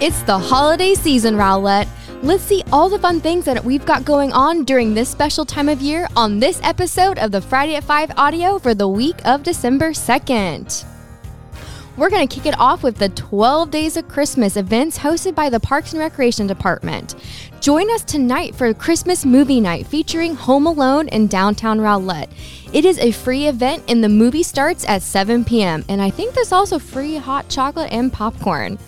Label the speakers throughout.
Speaker 1: It's the holiday season, Rowlett. Let's see all the fun things that we've got going on during this special time of year on this episode of the Friday at 5 audio for the week of December 2nd. We're going to kick it off with the 12 Days of Christmas events hosted by the Parks and Recreation Department. Join us tonight for a Christmas movie night featuring Home Alone in downtown Rowlett. It is a free event and the movie starts at 7 p.m. And I think there's also free hot chocolate and popcorn.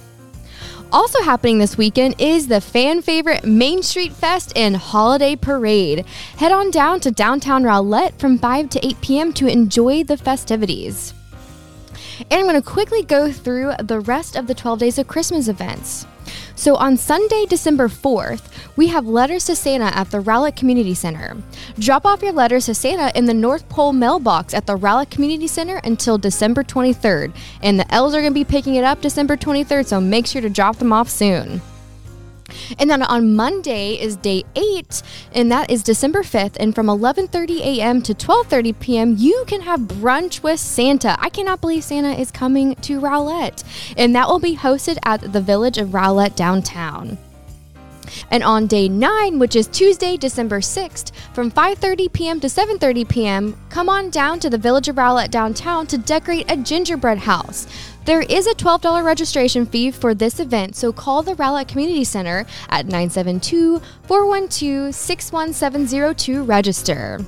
Speaker 1: Also happening this weekend is the fan favorite Main Street Fest and Holiday Parade. Head on down to downtown Rowlett from 5 to 8 p.m. to enjoy the festivities. And I'm going to quickly go through the rest of the 12 Days of Christmas events. So on Sunday, December 4th, we have Letters to Santa at the Rowlett Community Center. Drop off your letters to Santa in the North Pole mailbox at the Rowlett Community Center until December 23rd. And the elves are going to be picking it up December 23rd, so make sure to drop them off soon. And then on Monday is day 8 and that is December 5th and from 11:30 a.m. to 12:30 p.m. you can have brunch with Santa. I cannot believe Santa is coming to Rowlett and that will be hosted at the Village of Rowlett downtown. And on day 9, which is Tuesday, December 6th, from 5:30 p.m. to 7:30 p.m., come on down to the Village of Rowlett downtown to decorate a gingerbread house. There is a $12 registration fee for this event, so call the Rowlett Community Center at 972 412 61702 to register.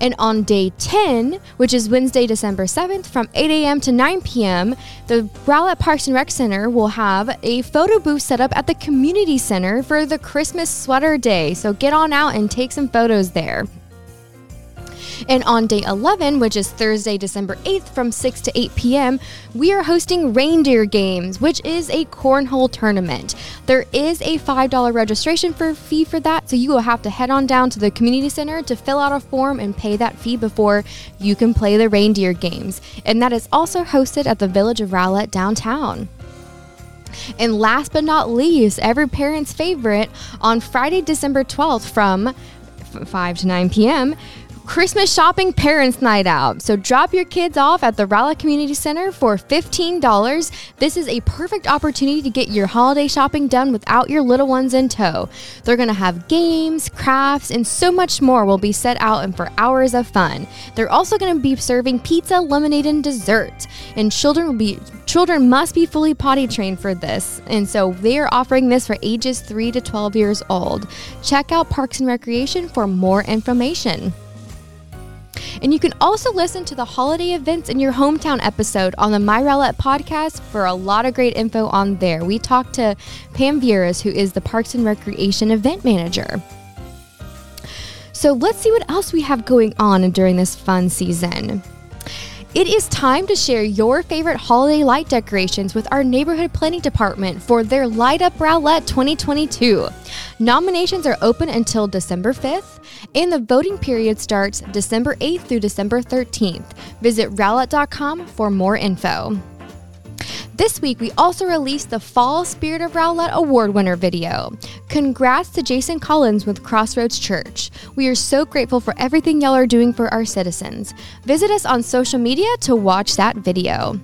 Speaker 1: And on day 10, which is Wednesday, December 7th, from 8 a.m. to 9 p.m., the Rowlett Parks and Rec Center will have a photo booth set up at the Community Center for the Christmas Sweater Day. So get on out and take some photos there. And on day 11, which is Thursday, December 8th from 6 to 8 p.m., we are hosting Reindeer Games, which is a cornhole tournament. There is a $5 registration for fee for that, so you will have to head on down to the community center to fill out a form and pay that fee before you can play the Reindeer Games. And that is also hosted at the Village of Rowlett downtown. And last but not least, every parent's favorite, on Friday, December 12th from 5 to 9 p.m., Christmas shopping parents night out. So drop your kids off at the Rowlett Community Center for $15. This is a perfect opportunity to get your holiday shopping done without your little ones in tow. They're going to have games, crafts, and so much more will be set out and for hours of fun. They're also going to be serving pizza, lemonade, and dessert. And children will be children must be fully potty trained for this. And so they are offering this for ages 3 to 12 years old. Check out Parks and Recreation for more information. And you can also listen to the holiday events in your hometown episode on the My Rowlett podcast for a lot of great info on there. We talked to Pam Vieras, who is the Parks and Recreation event manager. So let's see what else we have going on during this fun season. It is time to share your favorite holiday light decorations with our neighborhood planning department for their Light Up Rowlett 2022. Nominations are open until December 5th, and the voting period starts December 8th through December 13th. Visit rowlett.com for more info. This week, we also released the Fall Spirit of Rowlett Award winner video. Congrats to Jason Collins with Crossroads Church. We are so grateful for everything y'all are doing for our citizens. Visit us on social media to watch that video.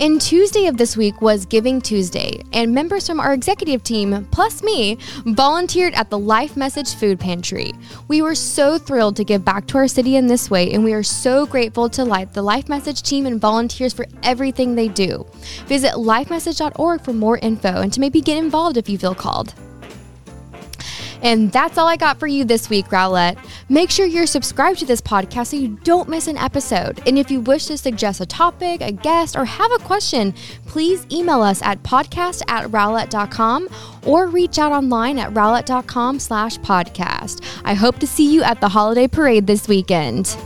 Speaker 1: And Tuesday of this week was Giving Tuesday, and members from our executive team, plus me, volunteered at the Life Message Food Pantry. We were so thrilled to give back to our city in this way, and we are so grateful to Life, the Life Message team and volunteers for everything they do. Visit lifemessage.org for more info and to maybe get involved if you feel called. And that's all I got for you this week, Rowlett. Make sure you're subscribed to this podcast so you don't miss an episode. And if you wish to suggest a topic, a guest, or have a question, please email us at podcast at rowlett.com or reach out online at rowlett.com slash podcast. I hope to see you at the holiday parade this weekend.